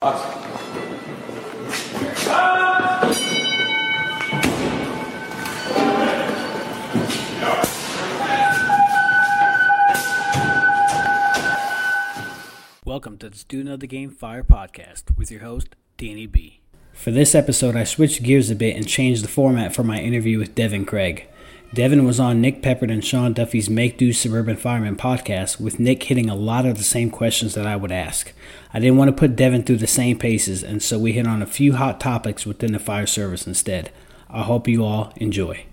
Welcome to the Student of the Game Fire podcast with your host, Danny B. For this episode, I switched gears a bit and changed the format for my interview with Devin Craig. Devin was on Nick Peppard and Sean Duffy's Make Do Suburban Fireman podcast, with Nick hitting a lot of the same questions that I would ask. I didn't want to put Devin through the same paces, and so we hit on a few hot topics within the fire service instead. I hope you all enjoy.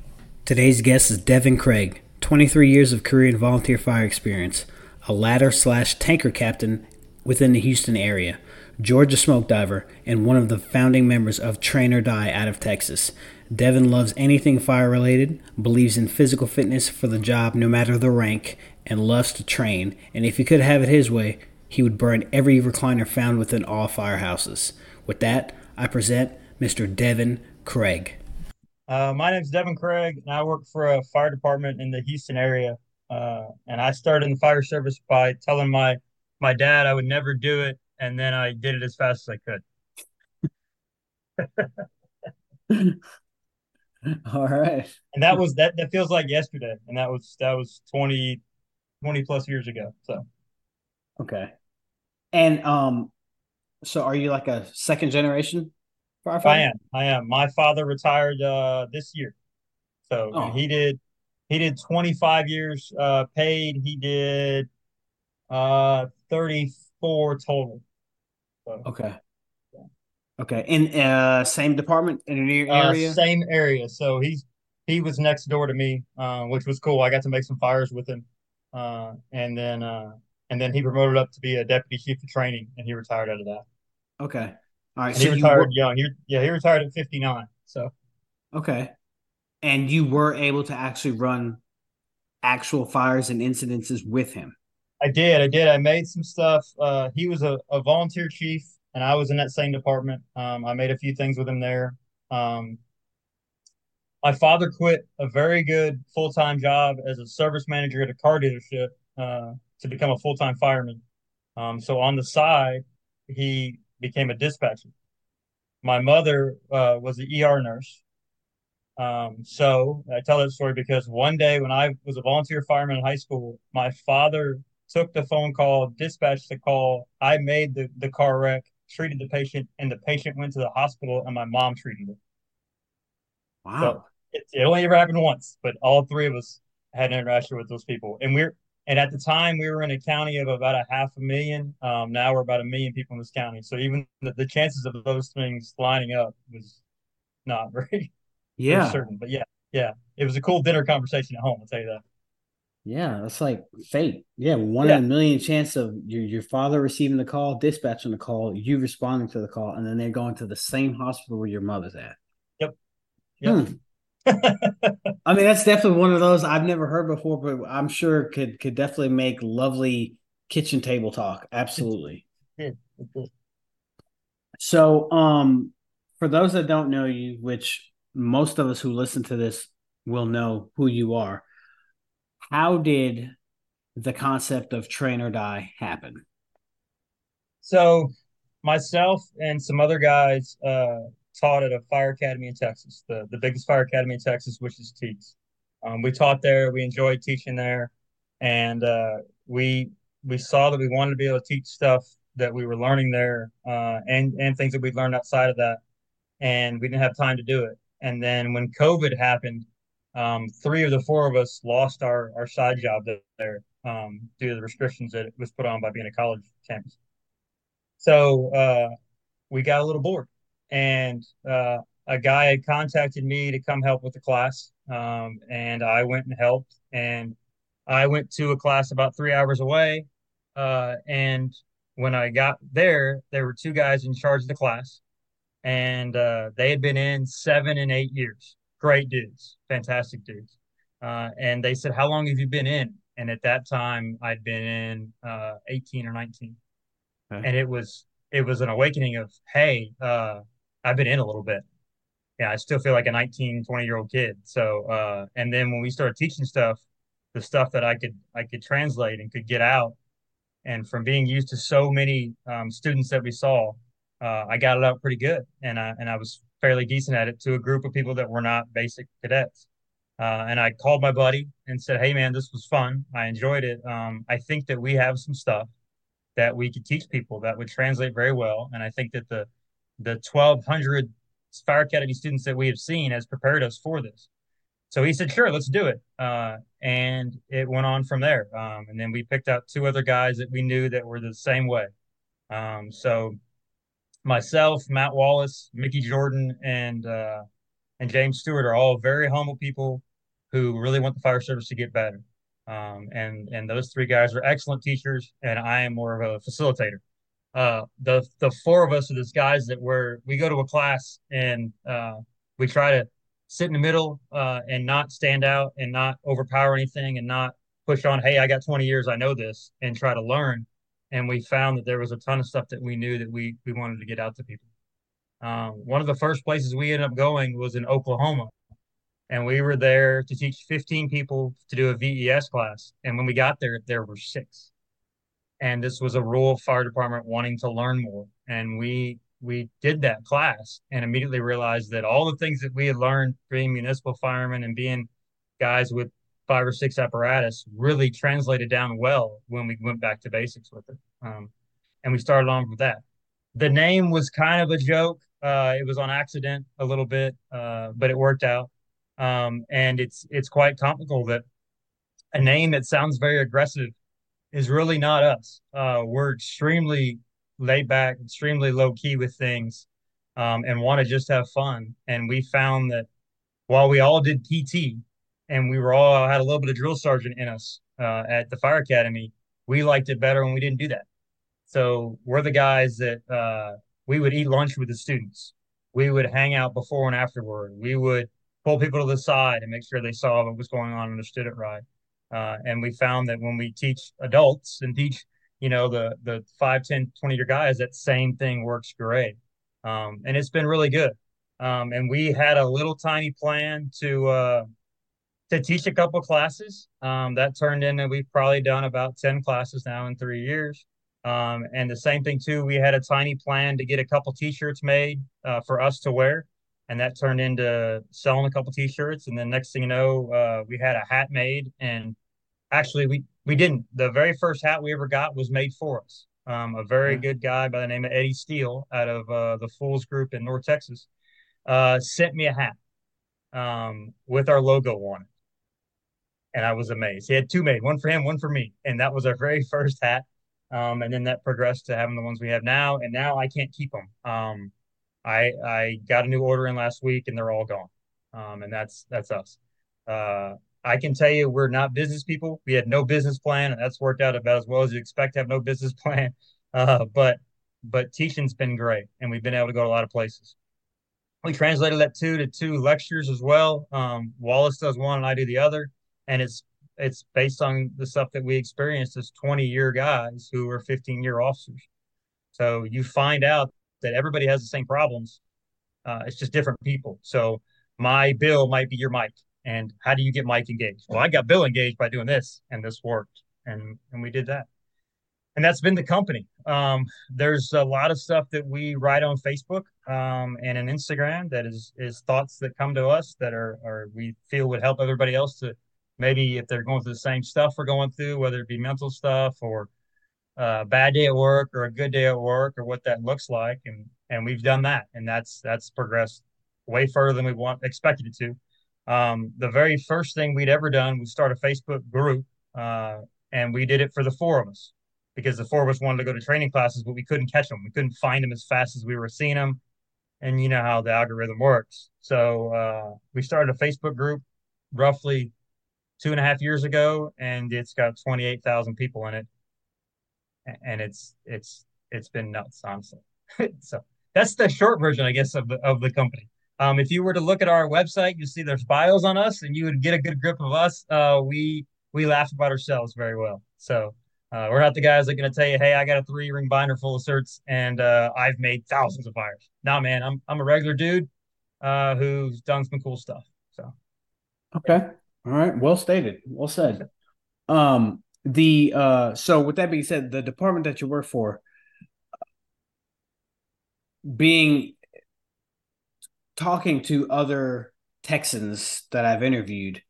Today's guest is Devin Craig, 23 years of career and volunteer fire experience, a ladder slash tanker captain within the Houston area, Georgia smoke diver, and one of the founding members of Train or Die out of Texas. Devin loves anything fire related, believes in physical fitness for the job no matter the rank, and loves to train. And if he could have it his way, he would burn every recliner found within all firehouses. With that, I present Mr. Devin Craig. Uh, my name is Devin Craig, and I work for a fire department in the Houston area. Uh, and I started in the fire service by telling my my dad I would never do it, and then I did it as fast as I could. All right. And that was that that feels like yesterday. And that was that was 20 20 plus years ago. So Okay. And um so are you like a second generation firefighter? I am. I am. My father retired uh this year. So oh. he did he did 25 years uh paid. He did uh 34 total. So. Okay. Okay, in uh, same department in your uh, area, uh, same area. So he's he was next door to me, uh, which was cool. I got to make some fires with him, uh, and then uh, and then he promoted up to be a deputy chief of training, and he retired out of that. Okay, all right. And so he retired were... young. He, yeah, he retired at fifty nine. So okay, and you were able to actually run actual fires and incidences with him. I did. I did. I made some stuff. Uh, he was a, a volunteer chief and I was in that same department. Um, I made a few things with him there. Um, my father quit a very good full time job as a service manager at a car dealership uh, to become a full time fireman. Um, so on the side, he became a dispatcher. My mother uh, was an ER nurse. Um, so I tell that story because one day when I was a volunteer fireman in high school, my father took the phone call, dispatched the call. I made the, the car wreck treated the patient, and the patient went to the hospital, and my mom treated it. Wow. So it, it only ever happened once, but all three of us had an interaction with those people, and we're and at the time we were in a county of about a half a million. Um, now we're about a million people in this county. So even the, the chances of those things lining up was not very, yeah certain. But yeah, yeah, it was a cool dinner conversation at home. I'll tell you that. Yeah, that's like fate. Yeah, one yeah. in a million chance of your your father receiving the call, dispatching the call, you responding to the call, and then they're going to the same hospital where your mother's at. Yep. Yep. Hmm. I mean, that's definitely one of those I've never heard before, but I'm sure could could definitely make lovely kitchen table talk. Absolutely. so, um, for those that don't know you, which most of us who listen to this will know who you are how did the concept of train or die happen? So, myself and some other guys uh, taught at a fire academy in Texas, the, the biggest fire academy in Texas, which is TEEX. Um, we taught there. We enjoyed teaching there, and uh, we we saw that we wanted to be able to teach stuff that we were learning there, uh, and and things that we learned outside of that, and we didn't have time to do it. And then when COVID happened, um, three of the four of us lost our our side job there um, due to the restrictions that was put on by being a college campus. So uh, we got a little bored, and uh, a guy had contacted me to come help with the class, um, and I went and helped. And I went to a class about three hours away, uh, and when I got there, there were two guys in charge of the class, and uh, they had been in seven and eight years great dudes, fantastic dudes. Uh, and they said, How long have you been in? And at that time, I'd been in uh, 18 or 19. Okay. And it was it was an awakening of, hey, uh, I've been in a little bit. Yeah, I still feel like a 19, 20 year old kid. So, uh, and then when we started teaching stuff, the stuff that I could I could translate and could get out, and from being used to so many um, students that we saw, uh, I got it out pretty good, and I and I was fairly decent at it to a group of people that were not basic cadets. Uh, and I called my buddy and said, "Hey, man, this was fun. I enjoyed it. Um, I think that we have some stuff that we could teach people that would translate very well. And I think that the the 1,200 Fire Academy students that we have seen has prepared us for this. So he said, "Sure, let's do it." Uh, and it went on from there. Um, and then we picked out two other guys that we knew that were the same way. Um, so myself, Matt Wallace, Mickey Jordan, and uh, and James Stewart are all very humble people who really want the fire service to get better. Um, and and those three guys are excellent teachers, and I am more of a facilitator. Uh, the the four of us are these guys that were we go to a class and uh, we try to sit in the middle uh, and not stand out and not overpower anything and not push on. Hey, I got 20 years, I know this, and try to learn. And we found that there was a ton of stuff that we knew that we we wanted to get out to people. Um, one of the first places we ended up going was in Oklahoma, and we were there to teach 15 people to do a VES class. And when we got there, there were six. And this was a rural fire department wanting to learn more. And we we did that class and immediately realized that all the things that we had learned being municipal firemen and being guys with five or six apparatus really translated down well when we went back to basics with it. Um, and we started on with that. The name was kind of a joke. Uh, it was on accident a little bit, uh, but it worked out. Um, and it's it's quite comical that a name that sounds very aggressive is really not us. Uh, we're extremely laid back, extremely low key with things, um, and want to just have fun. And we found that while we all did PT and we were all had a little bit of drill sergeant in us uh, at the fire academy, we liked it better when we didn't do that. So we're the guys that uh, we would eat lunch with the students. We would hang out before and afterward. We would pull people to the side and make sure they saw what was going on, understood it right. Uh, and we found that when we teach adults and teach, you know, the the 5, 10, 20 year guys, that same thing works great. Um, and it's been really good. Um, and we had a little tiny plan to uh, to teach a couple classes. Um, that turned into we've probably done about 10 classes now in three years. Um, and the same thing too, we had a tiny plan to get a couple t-shirts made uh, for us to wear and that turned into selling a couple t-shirts and then next thing you know uh, we had a hat made and actually we we didn't the very first hat we ever got was made for us um, a very yeah. good guy by the name of eddie steele out of uh, the fools group in north texas uh, sent me a hat um, with our logo on it and i was amazed he had two made one for him one for me and that was our very first hat um, and then that progressed to having the ones we have now and now i can't keep them um, I I got a new order in last week and they're all gone. Um, and that's that's us. Uh, I can tell you we're not business people. We had no business plan, and that's worked out about as well as you expect to have no business plan. Uh, but but teaching's been great, and we've been able to go to a lot of places. We translated that two to two lectures as well. Um, Wallace does one, and I do the other, and it's it's based on the stuff that we experienced as 20 year guys who were 15 year officers. So you find out that everybody has the same problems. Uh, it's just different people. So my bill might be your Mike. And how do you get Mike engaged? Well, I got Bill engaged by doing this, and this worked, and and we did that. And that's been the company. Um, there's a lot of stuff that we write on Facebook um, and on Instagram that is is thoughts that come to us that are, are we feel would help everybody else to maybe if they're going through the same stuff we're going through, whether it be mental stuff or a bad day at work or a good day at work or what that looks like. And and we've done that and that's that's progressed way further than we want expected it to. Um, the very first thing we'd ever done was start a facebook group uh, and we did it for the four of us because the four of us wanted to go to training classes but we couldn't catch them. We couldn't find them as fast as we were seeing them. And you know how the algorithm works. So uh, we started a facebook group roughly two and a half years ago and it's got 28000 people in it and it's it's it's been nuts, honestly. so that's the short version, I guess, of the of the company. Um, if you were to look at our website, you see there's bios on us, and you would get a good grip of us. Uh, we we laugh about ourselves very well. So uh, we're not the guys that are going to tell you, "Hey, I got a three ring binder full of certs, and uh, I've made thousands of fires." Nah, man, I'm I'm a regular dude uh, who's done some cool stuff. So, okay, all right, well stated, well said. Um, the uh so with that being said the department that you work for being talking to other Texans that I've interviewed,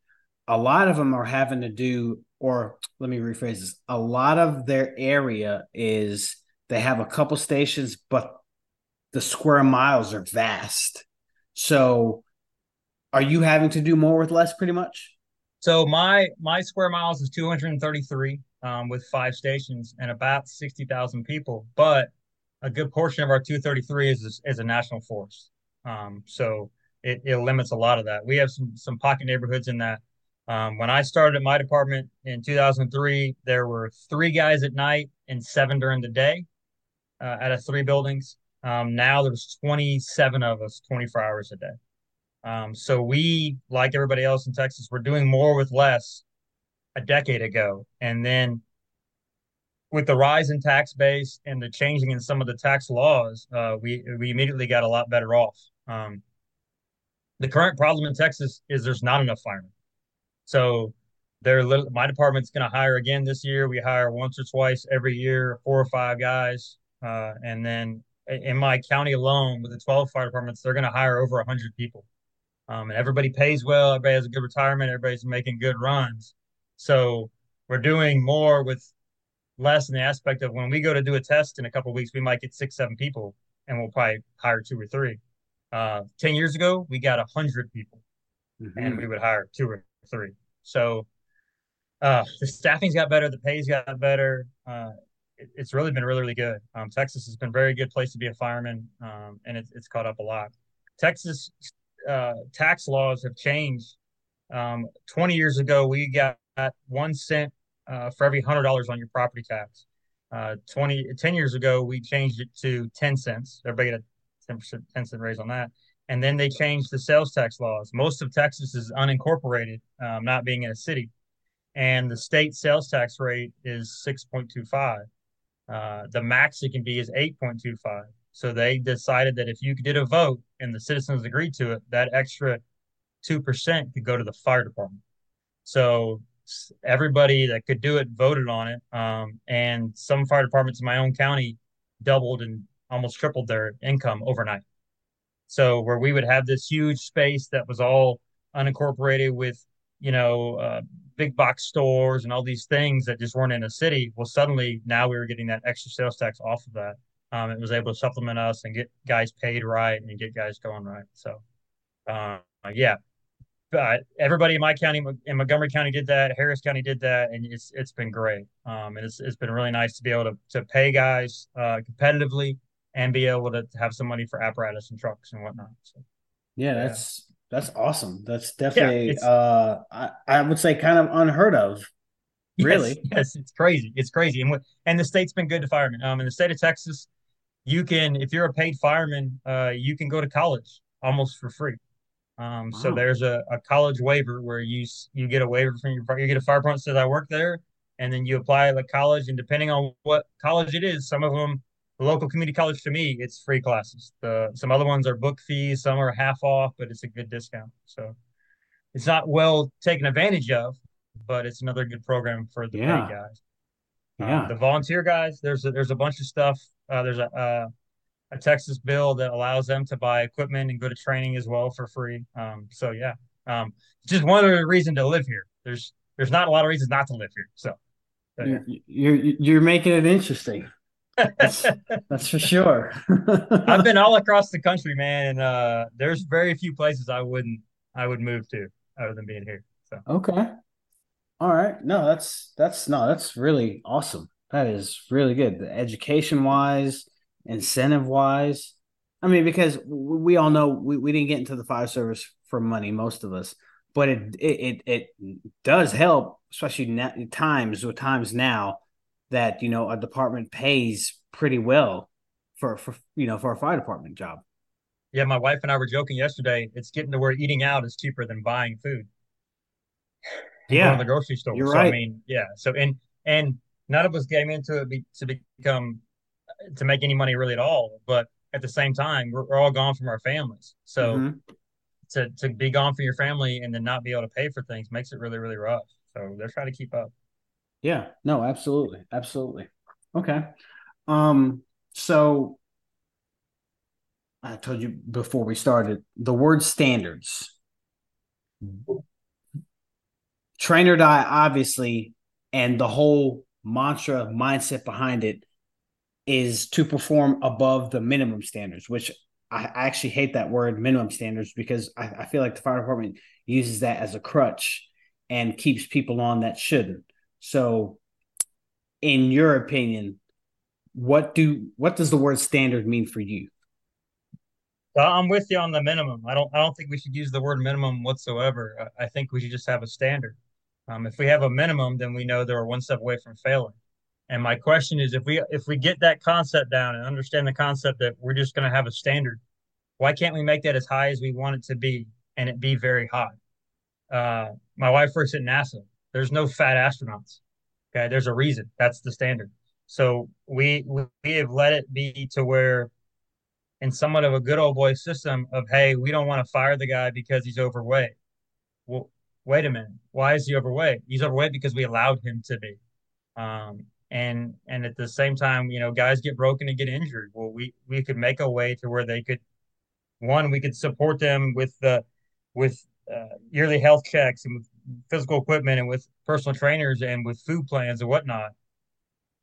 a lot of them are having to do, or let me rephrase this, a lot of their area is they have a couple stations, but the square miles are vast. So are you having to do more with less pretty much? So my my square miles is 233 um, with five stations and about 60,000 people, but a good portion of our 233 is is a national forest. Um, so it, it limits a lot of that. We have some some pocket neighborhoods in that. Um, when I started at my department in 2003, there were three guys at night and seven during the day uh, out of three buildings. Um, now there's 27 of us 24 hours a day. Um, so we, like everybody else in Texas, we're doing more with less a decade ago. And then with the rise in tax base and the changing in some of the tax laws, uh, we we immediately got a lot better off. Um, the current problem in Texas is there's not enough firemen. So they're my department's going to hire again this year. We hire once or twice every year, four or five guys, uh, and then in my county alone, with the 12 fire departments, they're going to hire over 100 people. Um, and everybody pays well. Everybody has a good retirement. Everybody's making good runs. So we're doing more with less in the aspect of when we go to do a test in a couple weeks, we might get six, seven people, and we'll probably hire two or three. Uh, Ten years ago, we got a hundred people, mm-hmm. and we would hire two or three. So uh, the staffing's got better, the pay's got better. Uh, it, it's really been really, really good. Um, Texas has been a very good place to be a fireman, um, and it's, it's caught up a lot. Texas uh, tax laws have changed. Um, 20 years ago, we got one cent uh, for every hundred dollars on your property tax. Uh, 20, 10 years ago, we changed it to 10 cents. Everybody got a 10%, 10 cent raise on that. And then they changed the sales tax laws. Most of Texas is unincorporated, um, not being in a city. And the state sales tax rate is 6.25. Uh, the max it can be is 8.25. So they decided that if you did a vote and the citizens agreed to it, that extra 2% could go to the fire department. So everybody that could do it voted on it. Um, and some fire departments in my own county doubled and almost tripled their income overnight. So where we would have this huge space that was all unincorporated with, you know, uh, big box stores and all these things that just weren't in a city. Well, suddenly now we were getting that extra sales tax off of that. Um, it was able to supplement us and get guys paid right and get guys going right. So, uh, yeah, uh, everybody in my county in Montgomery County did that. Harris County did that, and it's it's been great. Um, and it's it's been really nice to be able to to pay guys uh, competitively and be able to, have some money for apparatus and trucks and whatnot. So, yeah, that's that's awesome. That's definitely yeah, uh, I, I would say kind of unheard of. Really? Yes, yes, it's crazy. It's crazy, and and the state's been good to firemen. Um, in the state of Texas, you can if you're a paid fireman, uh, you can go to college almost for free. Um, wow. So there's a, a college waiver where you you get a waiver from your you get a fire department says I work there, and then you apply at the college, and depending on what college it is, some of them the local community college to me it's free classes. The some other ones are book fees, some are half off, but it's a good discount. So it's not well taken advantage of, but it's another good program for the yeah. guys. Yeah, um, the volunteer guys. There's a, there's a bunch of stuff. Uh, there's a uh, a Texas bill that allows them to buy equipment and go to training as well for free. Um, so yeah, um, just one other reason to live here. There's there's not a lot of reasons not to live here. So you're, you're, you're making it interesting. That's, that's for sure. I've been all across the country, man, and uh, there's very few places I wouldn't I would move to other than being here. So okay, all right. No, that's that's no, that's really awesome. That is really good. The education wise, incentive wise. I mean, because we all know we, we didn't get into the fire service for money, most of us, but it it it, it does help, especially times with times now that you know a department pays pretty well for for you know for a fire department job. Yeah, my wife and I were joking yesterday. It's getting to where eating out is cheaper than buying food. Yeah, in the grocery store. You're so, right. I mean, yeah. So and and none of us came into it be, to become to make any money really at all. But at the same time, we're, we're all gone from our families. So mm-hmm. to to be gone from your family and then not be able to pay for things makes it really really rough. So they're trying to keep up. Yeah. No. Absolutely. Absolutely. Okay. Um. So I told you before we started the word standards. Train or die, obviously, and the whole mantra mindset behind it is to perform above the minimum standards, which I actually hate that word minimum standards because I, I feel like the fire department uses that as a crutch and keeps people on that shouldn't. So, in your opinion, what do what does the word standard mean for you? I'm with you on the minimum. I don't I don't think we should use the word minimum whatsoever. I think we should just have a standard. Um, if we have a minimum, then we know they're one step away from failing. And my question is, if we if we get that concept down and understand the concept that we're just going to have a standard, why can't we make that as high as we want it to be and it be very high? Uh, my wife works at NASA. There's no fat astronauts. Okay, there's a reason. That's the standard. So we we have let it be to where, in somewhat of a good old boy system of hey, we don't want to fire the guy because he's overweight. Well, wait a minute. Why is he overweight? He's overweight because we allowed him to be. Um, and and at the same time, you know, guys get broken and get injured. Well, we we could make a way to where they could one, we could support them with the with uh, yearly health checks and with physical equipment and with personal trainers and with food plans and whatnot,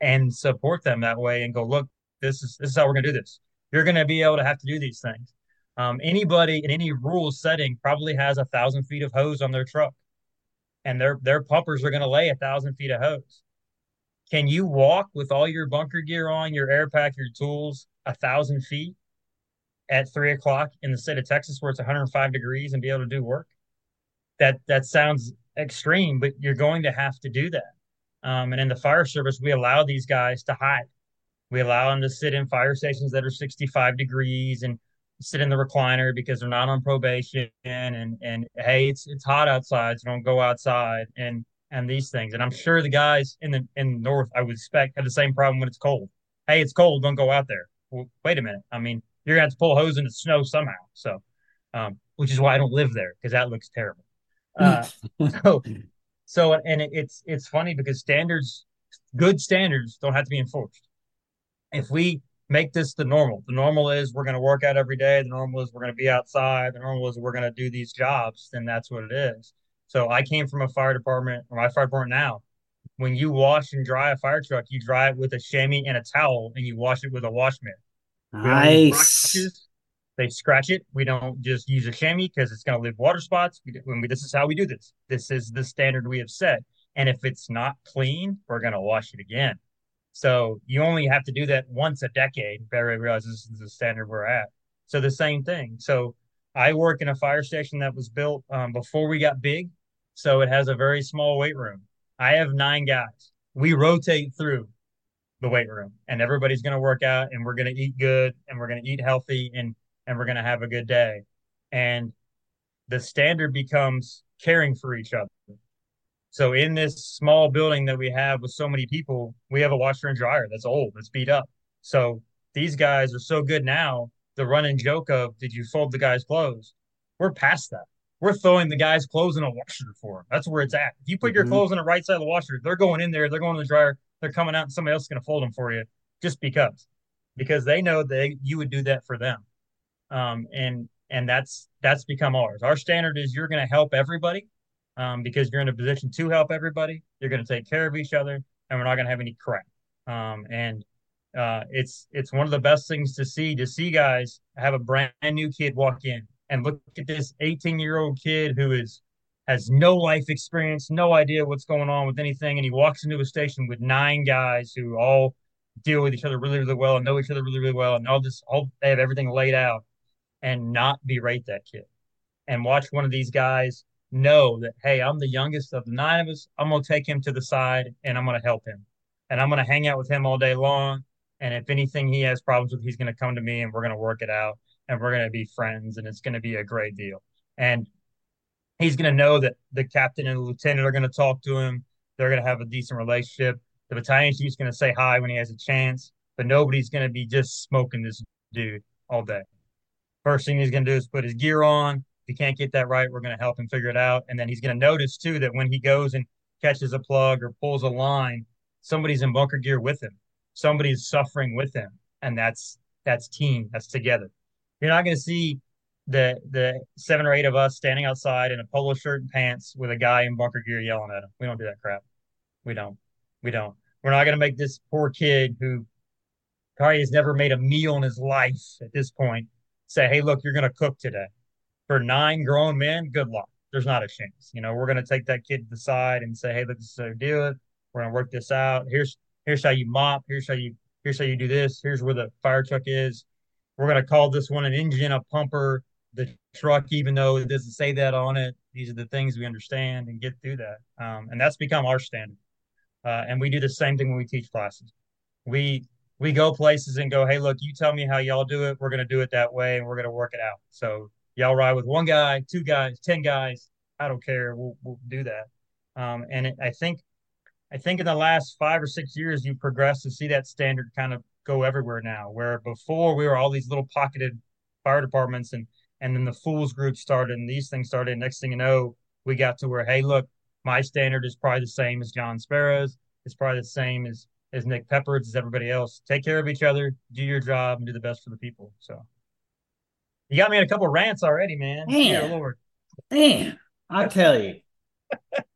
and support them that way and go, look, this is this is how we're gonna do this. You're gonna be able to have to do these things. Um, anybody in any rural setting probably has a thousand feet of hose on their truck, and their their pumpers are gonna lay a thousand feet of hose. Can you walk with all your bunker gear on, your air pack, your tools, a thousand feet at three o'clock in the state of Texas where it's 105 degrees and be able to do work? That that sounds extreme, but you're going to have to do that. Um, and in the fire service, we allow these guys to hide. We allow them to sit in fire stations that are 65 degrees and sit in the recliner because they're not on probation. And and hey, it's it's hot outside, so don't go outside. And and these things. And I'm sure the guys in the in the north, I would expect, have the same problem when it's cold. Hey, it's cold, don't go out there. Well, wait a minute. I mean, you're gonna have to pull a hose in the snow somehow. So, um, which is why I don't live there because that looks terrible. Uh, so, so and it, it's it's funny because standards, good standards, don't have to be enforced. If we make this the normal, the normal is we're going to work out every day. The normal is we're going to be outside. The normal is we're going to do these jobs. Then that's what it is. So I came from a fire department, or my fire department now. When you wash and dry a fire truck, you dry it with a chamois and a towel, and you wash it with a wash mitt. Nice. They scratch it. We don't just use a chamois because it's going to leave water spots. We, when we, this is how we do this. This is the standard we have set. And if it's not clean, we're going to wash it again. So you only have to do that once a decade. Everybody realizes this is the standard we're at. So the same thing. So I work in a fire station that was built um, before we got big. So it has a very small weight room. I have nine guys. We rotate through the weight room and everybody's going to work out and we're going to eat good and we're going to eat healthy and and we're going to have a good day. And the standard becomes caring for each other. So in this small building that we have with so many people, we have a washer and dryer that's old, that's beat up. So these guys are so good now. The running joke of did you fold the guy's clothes? We're past that we're throwing the guy's clothes in a washer for them. That's where it's at. If you put your mm-hmm. clothes on the right side of the washer, they're going in there, they're going to the dryer, they're coming out, and somebody else is going to fold them for you just because, because they know that you would do that for them. Um, and and that's that's become ours. Our standard is you're going to help everybody um, because you're in a position to help everybody. You're going to take care of each other, and we're not going to have any crap. Um, and uh, it's it's one of the best things to see to see guys have a brand new kid walk in and look at this 18 year old kid who is has no life experience, no idea what's going on with anything, and he walks into a station with nine guys who all deal with each other really, really well and know each other really, really well, and all this, all they have everything laid out, and not berate that kid, and watch one of these guys know that hey, I'm the youngest of the nine of us. I'm gonna take him to the side and I'm gonna help him, and I'm gonna hang out with him all day long. And if anything he has problems with, he's gonna come to me and we're gonna work it out and we're going to be friends and it's going to be a great deal. And he's going to know that the captain and the lieutenant are going to talk to him. They're going to have a decent relationship. The battalion chief's going to say hi when he has a chance, but nobody's going to be just smoking this dude all day. First thing he's going to do is put his gear on. If he can't get that right, we're going to help him figure it out. And then he's going to notice too that when he goes and catches a plug or pulls a line, somebody's in bunker gear with him. Somebody's suffering with him, and that's that's team. That's together You're not going to see the the seven or eight of us standing outside in a polo shirt and pants with a guy in bunker gear yelling at him. We don't do that crap. We don't. We don't. We're not going to make this poor kid who probably has never made a meal in his life at this point say, "Hey, look, you're going to cook today." For nine grown men, good luck. There's not a chance. You know, we're going to take that kid to the side and say, "Hey, look, this is how you do it. We're going to work this out. Here's here's how you mop. Here's how you here's how you do this. Here's where the fire truck is. We're going to call this one an engine, a pumper, the truck, even though it doesn't say that on it. These are the things we understand and get through that. Um, and that's become our standard. Uh, and we do the same thing when we teach classes. We we go places and go, hey, look, you tell me how y'all do it. We're going to do it that way, and we're going to work it out. So y'all ride with one guy, two guys, ten guys. I don't care. We'll we'll do that. Um, and it, I think I think in the last five or six years, you progressed to see that standard kind of go everywhere now. Where before we were all these little pocketed fire departments, and and then the fools group started, and these things started. And next thing you know, we got to where, hey, look, my standard is probably the same as John Sparrow's. It's probably the same as as Nick Peppard's, as everybody else. Take care of each other, do your job, and do the best for the people. So you got me in a couple rants already, man. Man, Lord. man, I tell you,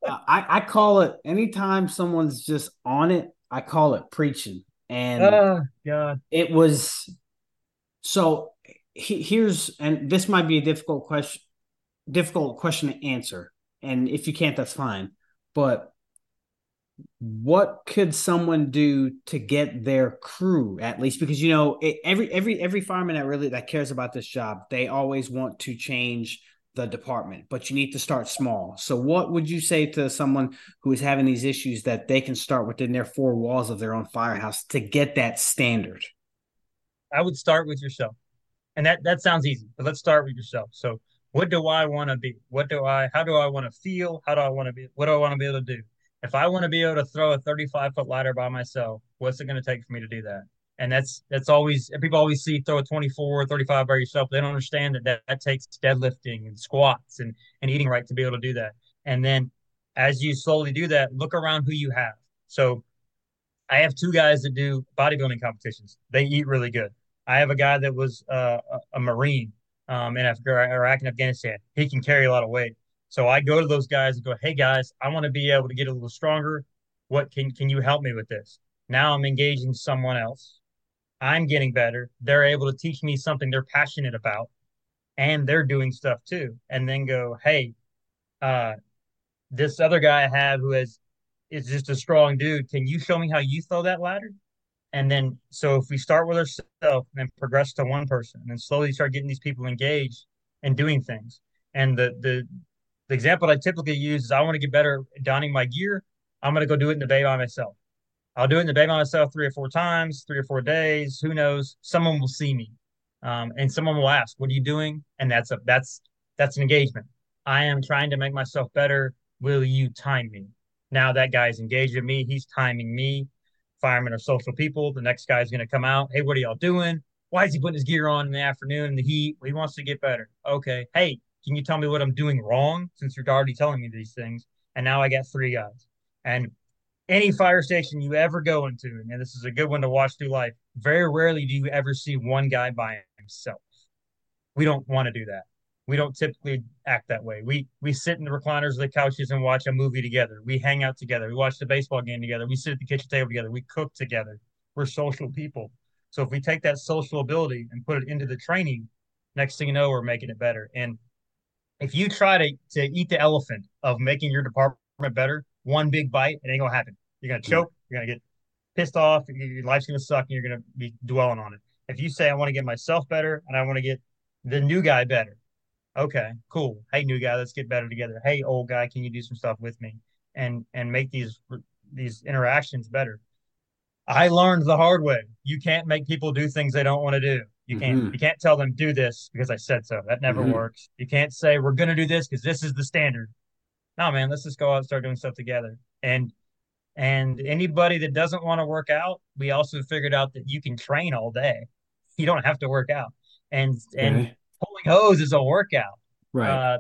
I, I call it anytime someone's just on it, I call it preaching. And oh God, it was so. He, here's and this might be a difficult question, difficult question to answer. And if you can't, that's fine. But what could someone do to get their crew at least because you know it, every every every fireman that really that cares about this job they always want to change the department but you need to start small so what would you say to someone who is having these issues that they can start within their four walls of their own firehouse to get that standard i would start with yourself and that that sounds easy but let's start with yourself so what do I want to be? What do I, how do I want to feel? How do I want to be? What do I want to be able to do? If I want to be able to throw a 35 foot ladder by myself, what's it going to take for me to do that? And that's, that's always, people always see throw a 24 or 35 by yourself. They don't understand that that, that takes deadlifting and squats and, and eating right to be able to do that. And then as you slowly do that, look around who you have. So I have two guys that do bodybuilding competitions. They eat really good. I have a guy that was uh, a, a Marine um, in Iraq and Afghanistan. He can carry a lot of weight. So I go to those guys and go, "Hey guys, I want to be able to get a little stronger. What can can you help me with this?" Now I'm engaging someone else. I'm getting better. They're able to teach me something they're passionate about, and they're doing stuff too. And then go, "Hey, uh, this other guy I have who has is just a strong dude. Can you show me how you throw that ladder?" And then, so if we start with ourselves and progress to one person, and then slowly start getting these people engaged and doing things. And the the the example I typically use is I want to get better at donning my gear. I'm going to go do it in the bay by myself. I'll do it in the bay by myself three or four times, three or four days. Who knows? Someone will see me, um, and someone will ask, "What are you doing?" And that's a that's that's an engagement. I am trying to make myself better. Will you time me? Now that guy's engaged with me. He's timing me firemen are social people. The next guy's going to come out. Hey, what are y'all doing? Why is he putting his gear on in the afternoon in the heat? He wants to get better. Okay. Hey, can you tell me what I'm doing wrong since you're already telling me these things? And now I got three guys. And any fire station you ever go into, and this is a good one to watch through life, very rarely do you ever see one guy by himself. We don't want to do that we don't typically act that way. We we sit in the recliners of the couches and watch a movie together. We hang out together. We watch the baseball game together. We sit at the kitchen table together. We cook together. We're social people. So if we take that social ability and put it into the training, next thing you know, we're making it better. And if you try to to eat the elephant of making your department better, one big bite, it ain't gonna happen. You're gonna choke. You're gonna get pissed off. Your life's gonna suck, and you're gonna be dwelling on it. If you say I want to get myself better and I want to get the new guy better, okay, cool. Hey, new guy, let's get better together. Hey, old guy, can you do some stuff with me and and make these these interactions better? I learned the hard way. You can't make people do things they don't want to do. You can't mm-hmm. you can't tell them do this because I said so. That never mm-hmm. works. You can't say we're gonna do this because this is the standard. No, man, let's just go out and start doing stuff together. And and anybody that doesn't want to work out, we also figured out that you can train all day. You don't have to work out. And and pulling hose is a workout. Right. Uh,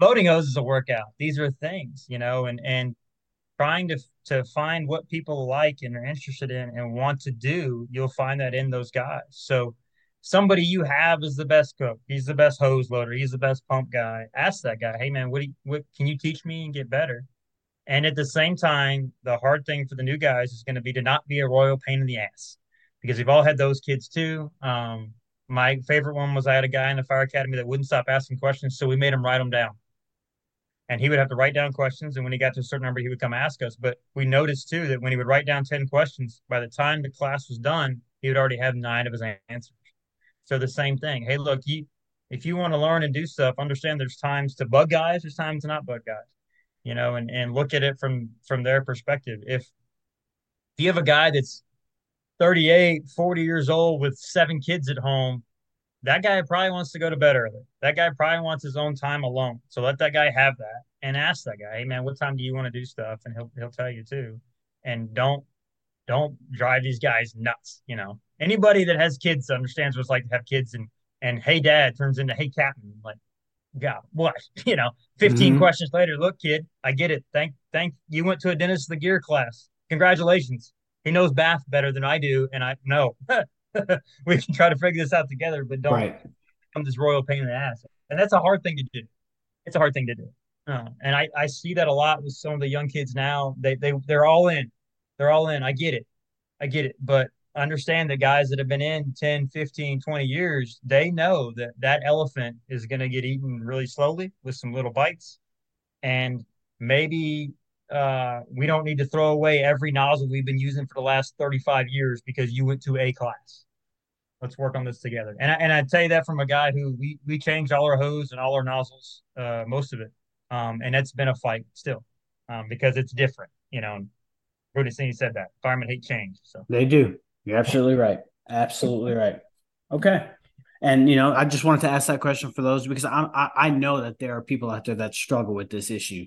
loading hose is a workout. These are things, you know, and and trying to to find what people like and are interested in and want to do, you'll find that in those guys. So somebody you have is the best cook, he's the best hose loader, he's the best pump guy, ask that guy, hey man, what, you, what can you teach me and get better? And at the same time, the hard thing for the new guys is going to be to not be a royal pain in the ass because we've all had those kids too. Um, my favorite one was I had a guy in the fire academy that wouldn't stop asking questions, so we made him write them down. And he would have to write down questions, and when he got to a certain number, he would come ask us. But we noticed too that when he would write down ten questions, by the time the class was done, he would already have nine of his answers. So the same thing. Hey, look, you if you want to learn and do stuff, understand there's times to bug guys, there's times to not bug guys you know, and, and look at it from from their perspective. If if you have a guy that's 38, 40 years old with seven kids at home, that guy probably wants to go to bed early. That guy probably wants his own time alone. So let that guy have that and ask that guy, hey man, what time do you want to do stuff? And he'll he'll tell you too. And don't don't drive these guys nuts. You know, anybody that has kids understands what it's like to have kids and and hey dad turns into hey captain. Like god what? You know, 15 mm-hmm. questions later, look, kid, I get it. Thank, thank you went to a Dennis LeGear class. Congratulations. He knows bath better than I do. And I know we can try to figure this out together, but don't right. become this royal pain in the ass. And that's a hard thing to do. It's a hard thing to do. Uh, and I, I see that a lot with some of the young kids now. They, they, they're all in. They're all in. I get it. I get it. But understand that guys that have been in 10 15 20 years they know that that elephant is going to get eaten really slowly with some little bites. And maybe uh, we don't need to throw away every nozzle we've been using for the last 35 years because you went to a class. Let's work on this together. And I, and I tell you that from a guy who we we changed all our hose and all our nozzles uh, most of it. Um, and it's been a fight still um, because it's different you know Bruce said that firemen hate change so. They do you're absolutely right. Absolutely right. Okay. And you know, I just wanted to ask that question for those because I I, I know that there are people out there that struggle with this issue,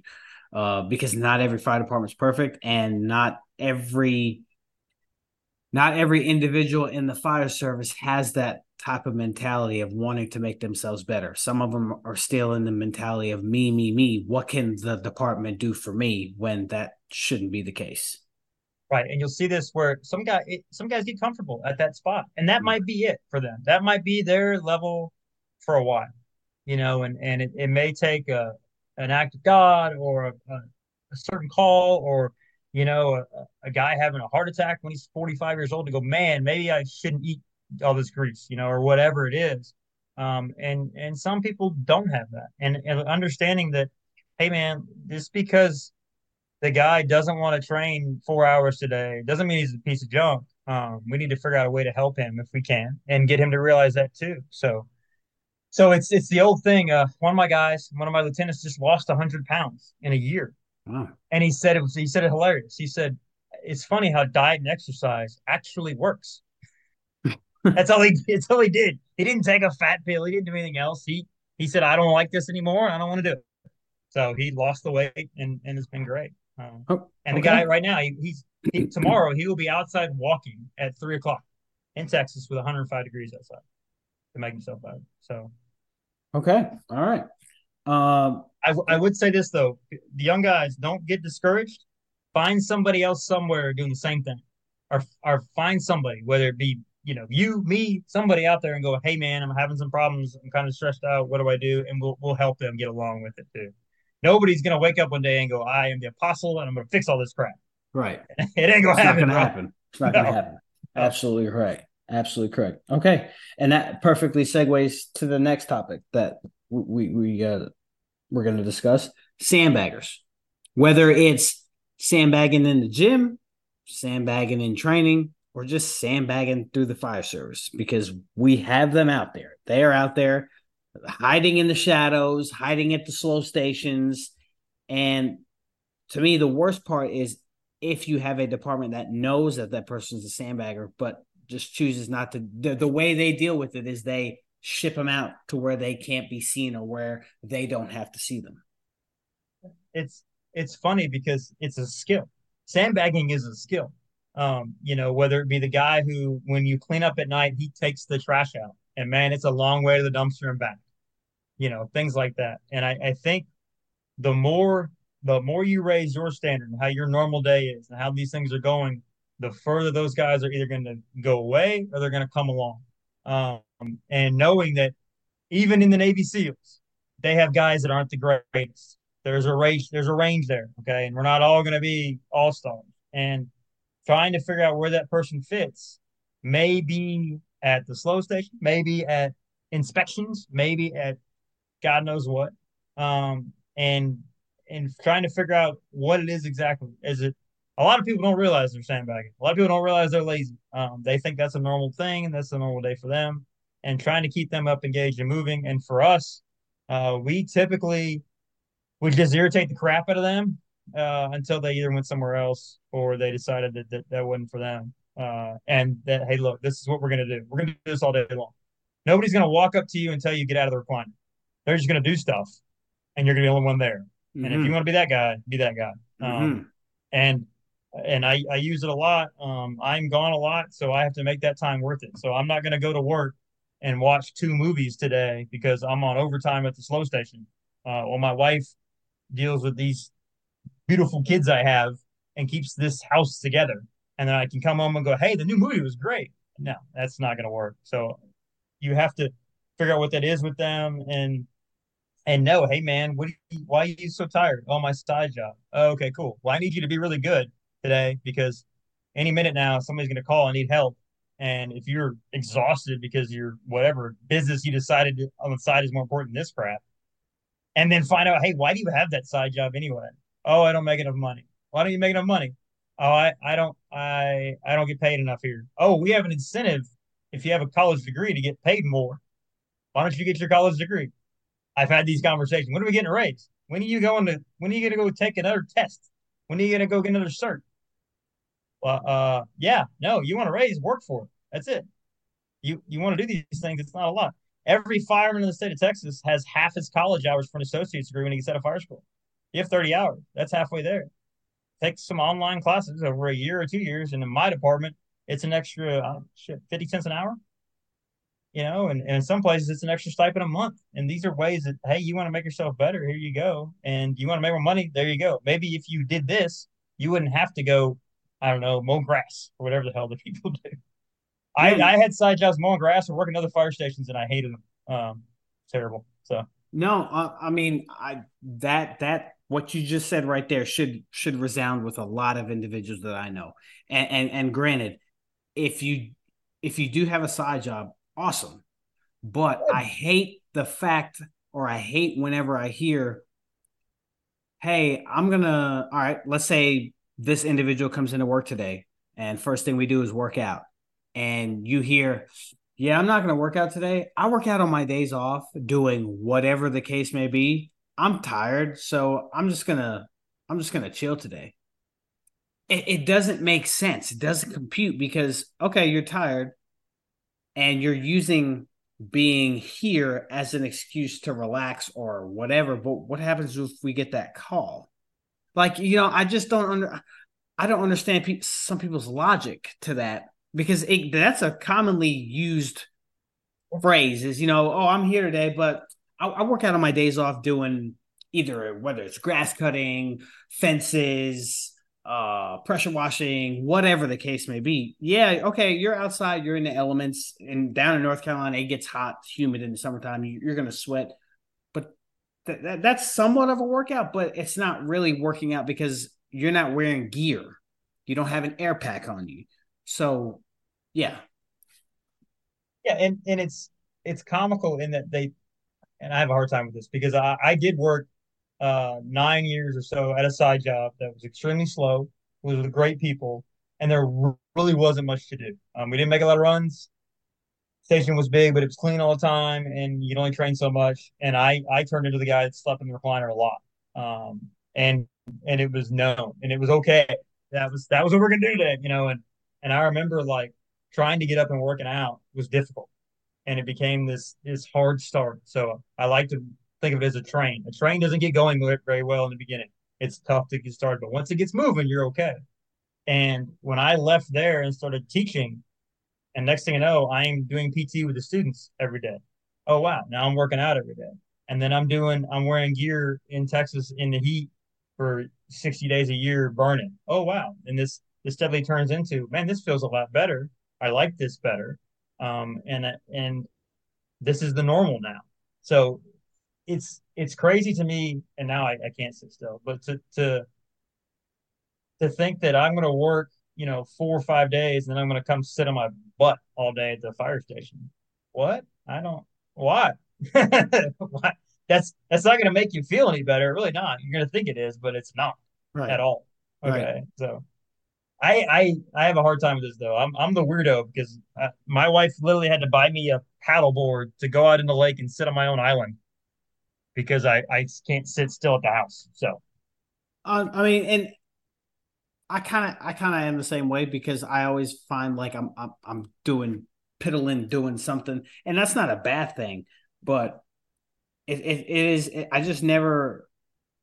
uh, because not every fire department is perfect, and not every not every individual in the fire service has that type of mentality of wanting to make themselves better. Some of them are still in the mentality of me, me, me. What can the department do for me when that shouldn't be the case? Right. And you'll see this where some guy some guys get comfortable at that spot. And that might be it for them. That might be their level for a while. You know, and, and it, it may take a an act of God or a, a, a certain call or you know, a, a, guy having a heart attack when he's 45 years old to go, man, maybe I shouldn't eat all this grease, you know, or whatever it is. Um, and and some people don't have that, and, and understanding that, hey, man, just because the guy doesn't want to train four hours today doesn't mean he's a piece of junk. Um, we need to figure out a way to help him if we can and get him to realize that too. So, so it's it's the old thing. Uh, one of my guys, one of my lieutenants, just lost hundred pounds in a year, wow. and he said it was he said it hilarious. He said it's funny how diet and exercise actually works. that's all he that's all he did. He didn't take a fat pill. He didn't do anything else. He he said I don't like this anymore. I don't want to do it. So he lost the weight and and it's been great. Um, oh, and the guy right now, he, he's he, tomorrow he will be outside walking at three o'clock in Texas with 105 degrees outside to make himself better. So, okay, all right. Um, I, I would say this though: the young guys don't get discouraged. Find somebody else somewhere doing the same thing, or or find somebody, whether it be you know you, me, somebody out there, and go, hey man, I'm having some problems. I'm kind of stressed out. What do I do? And we'll we'll help them get along with it too. Nobody's going to wake up one day and go, I am the apostle and I'm going to fix all this crap. Right. it ain't going to happen. Not happen. It's not going to happen. Absolutely right. Absolutely correct. Okay. And that perfectly segues to the next topic that we, we, uh, we're going to discuss sandbaggers. Whether it's sandbagging in the gym, sandbagging in training, or just sandbagging through the fire service because we have them out there. They are out there hiding in the shadows, hiding at the slow stations. And to me, the worst part is if you have a department that knows that that person's a sandbagger, but just chooses not to. The, the way they deal with it is they ship them out to where they can't be seen or where they don't have to see them. It's it's funny because it's a skill. Sandbagging is a skill. Um, you know, whether it be the guy who, when you clean up at night, he takes the trash out and man, it's a long way to the dumpster and back. You know, things like that. And I, I think the more the more you raise your standard and how your normal day is and how these things are going, the further those guys are either going to go away or they're going to come along. Um, and knowing that even in the Navy SEALs, they have guys that aren't the greatest. There's a range, there's a range there, okay, and we're not all going to be all stars. And trying to figure out where that person fits, maybe at the slow station, maybe at inspections, maybe at God knows what, um, and and trying to figure out what it is exactly. Is it a lot of people don't realize they're sandbagging. A lot of people don't realize they're lazy. Um, they think that's a normal thing and that's a normal day for them. And trying to keep them up, engaged, and moving. And for us, uh, we typically would just irritate the crap out of them uh, until they either went somewhere else or they decided that that, that wasn't for them. Uh, and that hey, look, this is what we're gonna do. We're gonna do this all day long. Nobody's gonna walk up to you and tell you get out of the recliner. They're just gonna do stuff, and you're gonna be the only one there. Mm-hmm. And if you mm-hmm. want to be that guy, be that guy. Mm-hmm. Um, and and I, I use it a lot. Um, I'm gone a lot, so I have to make that time worth it. So I'm not going to go to work and watch two movies today because I'm on overtime at the slow station. Uh, well, my wife deals with these beautiful kids I have and keeps this house together. And then I can come home and go, hey, the new movie was great. No, that's not going to work. So you have to figure out what that is with them and and know, hey man, what you, why are you so tired? Oh, my side job. Oh, okay, cool. Well, I need you to be really good today because any minute now somebody's going to call and need help. And if you're exhausted because you're whatever business you decided on the side is more important than this crap, and then find out, hey, why do you have that side job anyway? Oh, I don't make enough money. Why don't you make enough money? Oh, I, I don't I I don't get paid enough here. Oh, we have an incentive if you have a college degree to get paid more. Why don't you get your college degree? I've had these conversations. When are we getting a raise? When are you going to when are you gonna go take another test? When are you gonna go get another cert? Well, uh, yeah, no, you want to raise, work for it. That's it. You you want to do these things. It's not a lot. Every fireman in the state of Texas has half his college hours for an associate's degree when he gets out of fire school. You have 30 hours. That's halfway there. Take some online classes over a year or two years. And in my department, it's an extra uh, shit, 50 cents an hour. You know, and, and in some places it's an extra stipend a month. And these are ways that, hey, you want to make yourself better, here you go. And you want to make more money, there you go. Maybe if you did this, you wouldn't have to go I don't know, mow grass or whatever the hell the people do. I, I had side jobs mowing grass or working other fire stations and I hated them. Um, terrible. So no, uh, I mean, I that that what you just said right there should should resound with a lot of individuals that I know. And and, and granted, if you if you do have a side job, awesome. But I hate the fact, or I hate whenever I hear, "Hey, I'm gonna all right." Let's say this individual comes into work today and first thing we do is work out and you hear yeah i'm not going to work out today i work out on my days off doing whatever the case may be i'm tired so i'm just to i'm just to chill today it, it doesn't make sense it doesn't compute because okay you're tired and you're using being here as an excuse to relax or whatever but what happens if we get that call like you know, I just don't under. I don't understand pe- some people's logic to that because it, that's a commonly used phrase. Is you know, oh, I'm here today, but I, I work out on my days off doing either whether it's grass cutting, fences, uh pressure washing whatever the case may be yeah okay you're outside you're in the elements and down in north carolina it gets hot humid in the summertime you're gonna sweat that, that, that's somewhat of a workout, but it's not really working out because you're not wearing gear. You don't have an air pack on you. So, yeah. Yeah, and and it's it's comical in that they and I have a hard time with this because I, I did work uh, nine years or so at a side job that was extremely slow, was with great people, and there really wasn't much to do. Um, we didn't make a lot of runs station was big, but it was clean all the time, and you'd only train so much. And I I turned into the guy that slept in the recliner a lot, um, and and it was known, and it was okay. That was that was what we're gonna do today, you know. And and I remember like trying to get up and working out was difficult, and it became this this hard start. So I like to think of it as a train. A train doesn't get going very well in the beginning. It's tough to get started, but once it gets moving, you're okay. And when I left there and started teaching, and next thing you know, I am doing PT with the students every day. Oh wow, now I'm working out every day. And then I'm doing I'm wearing gear in Texas in the heat for 60 days a year burning. Oh wow. And this this steadily turns into, man, this feels a lot better. I like this better. Um, and and this is the normal now. So it's it's crazy to me, and now I, I can't sit still. But to to to think that I'm going to work, you know, four or five days, and then I'm going to come sit on my butt all day at the fire station. What? I don't. Why? why? That's that's not going to make you feel any better. Really not. You're going to think it is, but it's not right. at all. Okay, right. so I, I I have a hard time with this though. I'm I'm the weirdo because I, my wife literally had to buy me a paddle board to go out in the lake and sit on my own island because I I can't sit still at the house. So, um, I mean, and I kind of I kind of am the same way because I always find like I'm I'm, I'm doing piddling doing something, and that's not a bad thing, but it it, it is. It, I just never,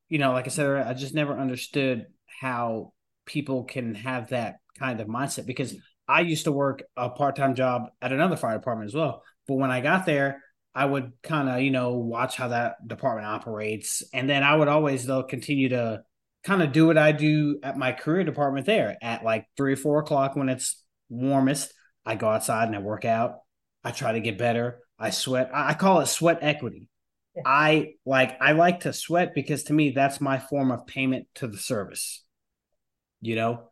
you know, like I said, I just never understood how people can have that kind of mindset because I used to work a part time job at another fire department as well. But when I got there, I would kind of, you know, watch how that department operates. And then I would always, though, continue to kind of do what I do at my career department there at like three or four o'clock when it's warmest. I go outside and I work out. I try to get better. I sweat. I call it sweat equity. I like I like to sweat because to me that's my form of payment to the service. You know,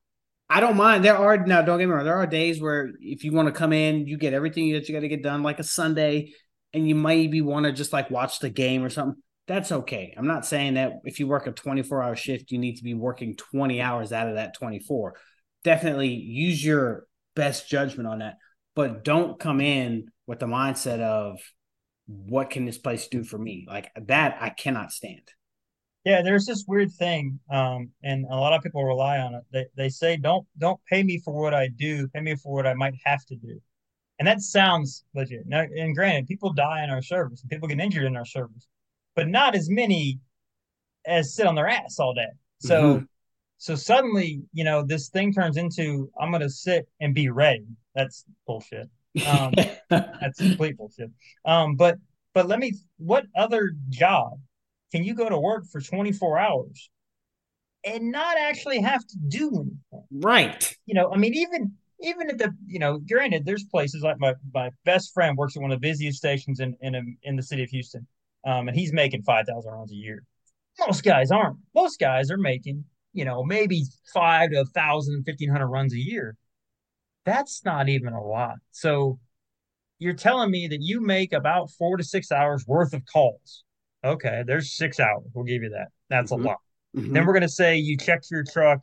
I don't mind. There are now, don't get me wrong. There are days where if you want to come in, you get everything that you got to get done, like a Sunday, and you maybe want to just like watch the game or something. That's okay. I'm not saying that if you work a 24 hour shift, you need to be working 20 hours out of that 24. Definitely use your best judgment on that, but don't come in with the mindset of what can this place do for me? Like that, I cannot stand. Yeah, there's this weird thing, um, and a lot of people rely on it. They they say don't don't pay me for what I do, pay me for what I might have to do, and that sounds legit. Now, and granted, people die in our service, and people get injured in our service, but not as many as sit on their ass all day. So, mm-hmm. so suddenly, you know, this thing turns into I'm going to sit and be ready. That's bullshit. Um, that's complete bullshit. Um, but but let me. What other job can you go to work for 24 hours and not actually have to do anything? Right. You know, I mean, even even at the you know, granted, there's places like my my best friend works at one of the busiest stations in in in the city of Houston, um, and he's making five thousand rounds a year. Most guys aren't. Most guys are making you know maybe five to a thousand, fifteen hundred runs a year. That's not even a lot. So you're telling me that you make about four to six hours worth of calls Okay, there's six hours. We'll give you that. That's mm-hmm. a lot. Mm-hmm. Then we're going to say you checked your truck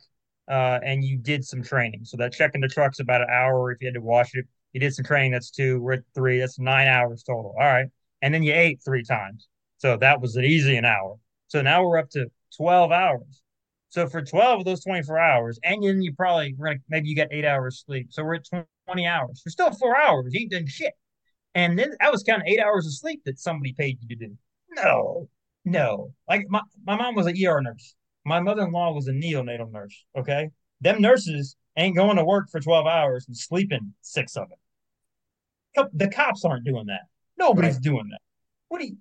uh, and you did some training. So that checking the truck's about an hour. If you had to wash it, you did some training. That's two. We're at three. That's nine hours total. All right. And then you ate three times. So that was an easy an hour. So now we're up to 12 hours. So for 12 of those 24 hours, and then you probably maybe you got eight hours sleep. So we're at 20 hours. We're still four hours. You ain't done shit. And then that was kind of eight hours of sleep that somebody paid you to do. No, no. Like my, my mom was an ER nurse. My mother-in-law was a neonatal nurse. Okay. Them nurses ain't going to work for 12 hours and sleeping six of it. The cops aren't doing that. Nobody's right. doing that. What do you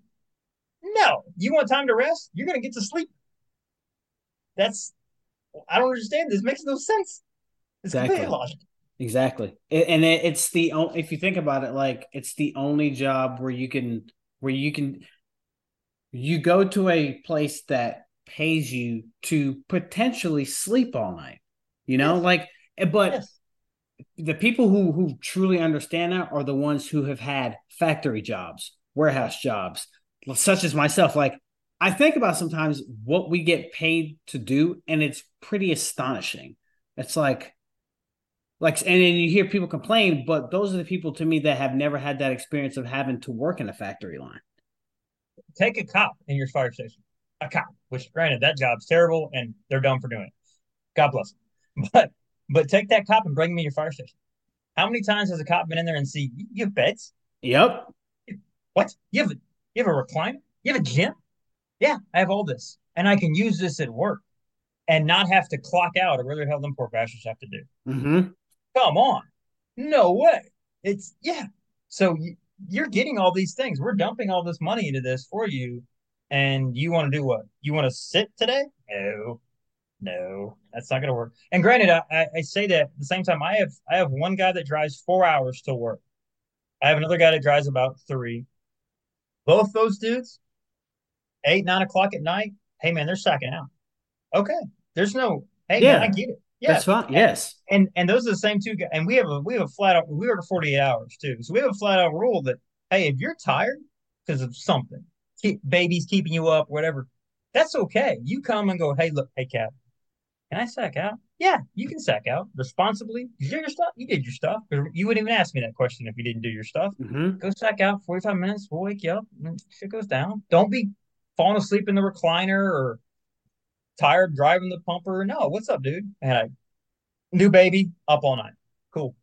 no, you want time to rest? You're gonna get to sleep. That's I don't understand. This makes no sense. It's exactly. completely logical. Exactly, and it's the only, if you think about it, like it's the only job where you can where you can you go to a place that pays you to potentially sleep all night. You know, yes. like eh, but yes. the people who who truly understand that are the ones who have had factory jobs, warehouse jobs, such as myself. Like I think about sometimes what we get paid to do, and it's pretty astonishing. It's like like and then you hear people complain, but those are the people to me that have never had that experience of having to work in a factory line take a cop in your fire station, a cop. Which, granted, that job's terrible and they're dumb for doing it. God bless them. But but take that cop and bring me your fire station. How many times has a cop been in there and see you have beds? Yep. What you have? A, you have a recliner? You have a gym? Yeah, I have all this, and I can use this at work, and not have to clock out or whatever the hell them poor bastards have to do. Mm-hmm. Come on, no way. It's yeah. So you're getting all these things. We're dumping all this money into this for you. And you want to do what? You want to sit today? No, no, that's not going to work. And granted, I, I say that at the same time, I have I have one guy that drives four hours to work. I have another guy that drives about three. Both those dudes, eight, nine o'clock at night, hey man, they're sacking out. Okay. There's no, hey yeah, man, I get it. Yeah. That's fine. Yes. And and those are the same two guys. And we have a we have a flat out we work 48 hours too. So we have a flat out rule that hey, if you're tired because of something, keep, baby's keeping you up, whatever, that's okay. You come and go, hey, look, hey Cap, can I sack out? Yeah, you can sack out responsibly. You did your stuff. You did your stuff. You wouldn't even ask me that question if you didn't do your stuff. Mm-hmm. Go sack out 45 minutes. We'll wake you up. Shit goes down. Don't be falling asleep in the recliner or tired driving the pumper. No, what's up, dude? A new baby up all night. Cool.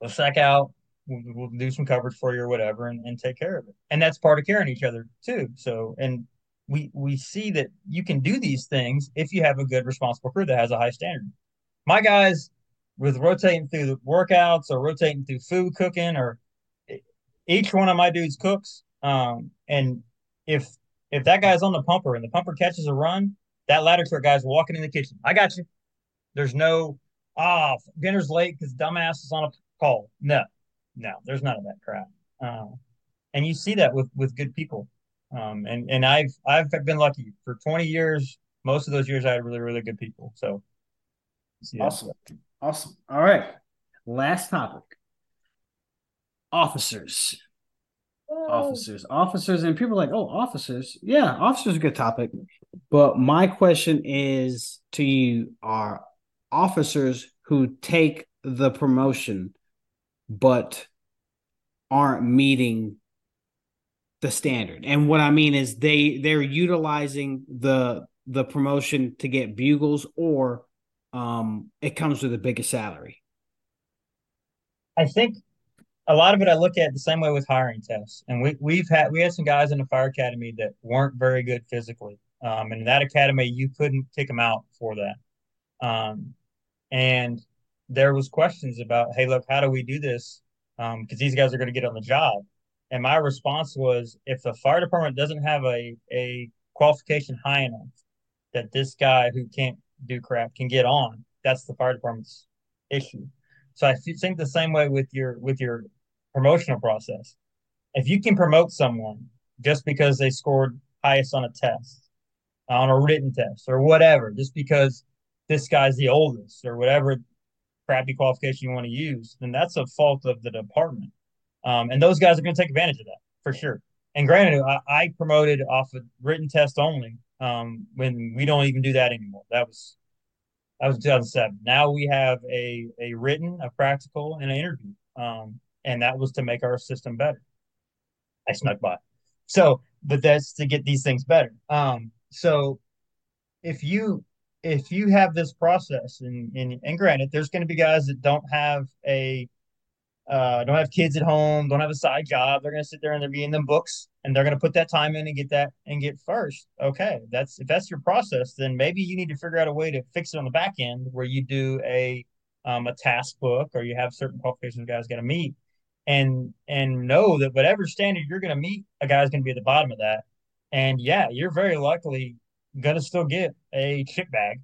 Go sack out. We'll, we'll, do some coverage for you or whatever and, and take care of it. And that's part of caring each other too. So, and we we see that you can do these things if you have a good responsible crew that has a high standard. My guys with rotating through the workouts or rotating through food cooking or each one of my dudes cooks. Um, and if if that guy's on the pumper and the pumper catches a run, that ladder truck guy's walking in the kitchen. I got you. There's no ah oh, dinner's late because dumbass is on a call. No, no, there's none of that crap. Uh, and you see that with with good people. Um, and and I've I've been lucky for 20 years. Most of those years, I had really really good people. So yeah. awesome, awesome. All right, last topic: officers. Oh. Officers, officers, and people are like, oh, officers. Yeah, officers, a good topic. But my question is to you: Are officers who take the promotion but aren't meeting the standard. And what I mean is they they're utilizing the the promotion to get bugles or um it comes with a bigger salary. I think a lot of it I look at the same way with hiring tests. And we we've had we had some guys in the fire academy that weren't very good physically. Um, and that academy you couldn't kick them out for that. Um, and there was questions about, hey, look, how do we do this? Because um, these guys are going to get on the job. And my response was, if the fire department doesn't have a a qualification high enough that this guy who can't do crap can get on, that's the fire department's issue. So I think the same way with your with your promotional process. If you can promote someone just because they scored highest on a test, on a written test, or whatever, just because this guy's the oldest or whatever crappy qualification you want to use, then that's a fault of the department. Um, and those guys are going to take advantage of that for sure. And granted, I, I promoted off of written test only um, when we don't even do that anymore. That was that was 2007. Now we have a a written, a practical, and an interview, um, and that was to make our system better. I snuck by. So, but that's to get these things better. Um, so if you if you have this process, and and, and granted, there's going to be guys that don't have a uh, don't have kids at home, don't have a side job. They're going to sit there and they're reading them books and they're going to put that time in and get that and get first. Okay, that's if that's your process, then maybe you need to figure out a way to fix it on the back end where you do a um, a task book or you have certain qualifications guys got to meet and and know that whatever standard you're going to meet, a guy's going to be at the bottom of that. And yeah, you're very likely going to still get a chip bag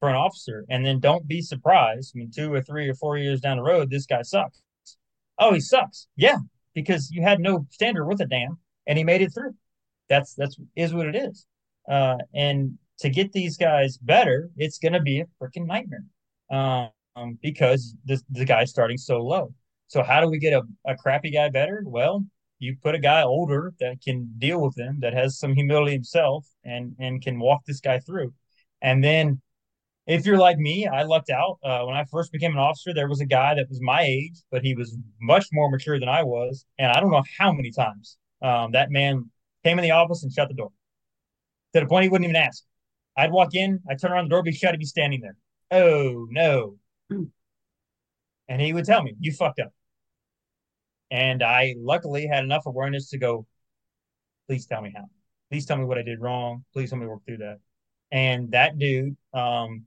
for an officer. And then don't be surprised. I mean, two or three or four years down the road, this guy sucks Oh, he sucks. Yeah, because you had no standard with a damn, and he made it through. That's that's is what it is. Uh, and to get these guys better, it's going to be a freaking nightmare um, because the the guy's starting so low. So how do we get a, a crappy guy better? Well, you put a guy older that can deal with them, that has some humility himself, and and can walk this guy through. And then if you're like me, I lucked out. Uh, when I first became an officer, there was a guy that was my age, but he was much more mature than I was. And I don't know how many times um, that man came in the office and shut the door to the point he wouldn't even ask. I'd walk in, I'd turn around the door, be shut, he'd be standing there. Oh, no. And he would tell me, You fucked up. And I luckily had enough awareness to go, Please tell me how. Please tell me what I did wrong. Please help me work through that. And that dude, um,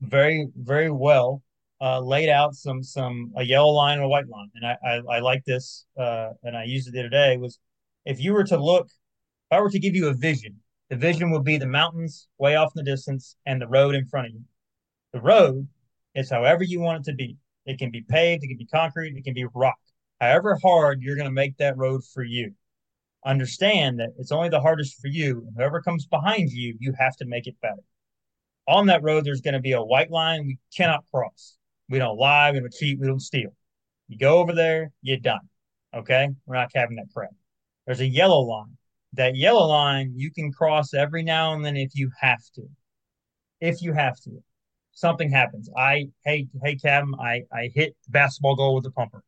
very very well uh, laid out some some a yellow line and a white line, and I I, I like this, uh, and I used it the other day. Was if you were to look, if I were to give you a vision, the vision would be the mountains way off in the distance and the road in front of you. The road is however you want it to be. It can be paved, it can be concrete, it can be rock. However hard you're going to make that road for you. Understand that it's only the hardest for you. And whoever comes behind you, you have to make it better. On that road, there's going to be a white line we cannot cross. We don't lie, we don't cheat, we don't steal. You go over there, you're done. Okay? We're not having that crap. There's a yellow line. That yellow line you can cross every now and then if you have to. If you have to. Something happens. I hey hey Captain, I I hit basketball goal with the pumper.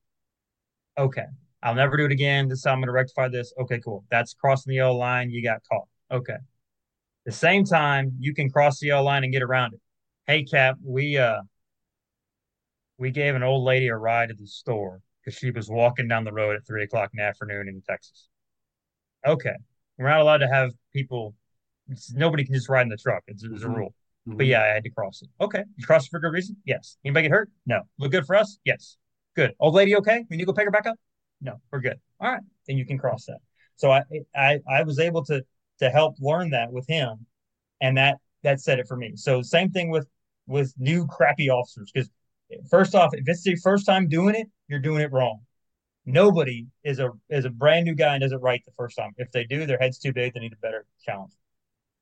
Okay. I'll never do it again. This time I'm gonna rectify this. Okay, cool. That's crossing the yellow line. You got caught. Okay. The same time you can cross the yellow line and get around it. Hey Cap, we uh we gave an old lady a ride to the store because she was walking down the road at three o'clock in the afternoon in Texas. Okay, we're not allowed to have people. Nobody can just ride in the truck. It's, it's a rule. Mm-hmm. But yeah, I had to cross it. Okay, you crossed it for good reason. Yes. Anybody get hurt? No. Look good for us? Yes. Good. Old lady, okay? We need to go pick her back up. No, we're good. All right, then you can cross that. So I I I was able to to help learn that with him, and that that said it for me. So same thing with with new crappy officers because first off, if it's your first time doing it, you're doing it wrong. Nobody is a is a brand new guy and does it right the first time. If they do, their head's too big. They need a better challenge.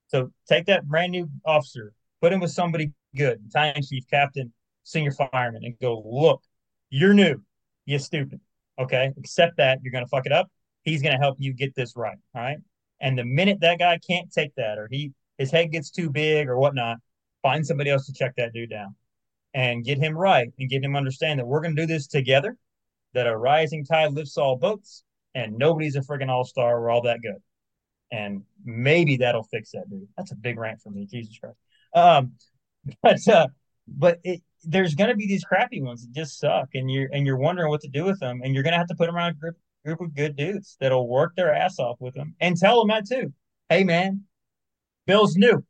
So take that brand new officer, put him with somebody good, battalion chief, captain, senior fireman, and go look. You're new. You're stupid. Okay, accept that you're gonna fuck it up. He's gonna help you get this right. All right. And the minute that guy can't take that, or he his head gets too big or whatnot, find somebody else to check that dude down and get him right and get him understand that we're going to do this together, that a rising tide lifts all boats, and nobody's a freaking all star. We're all that good. And maybe that'll fix that, dude. That's a big rant for me. Jesus Christ. Um, but uh, but it, there's going to be these crappy ones that just suck, and you're and you're wondering what to do with them, and you're going to have to put them around a group group of good dudes that'll work their ass off with them and tell them that too. Hey man, Bill's new.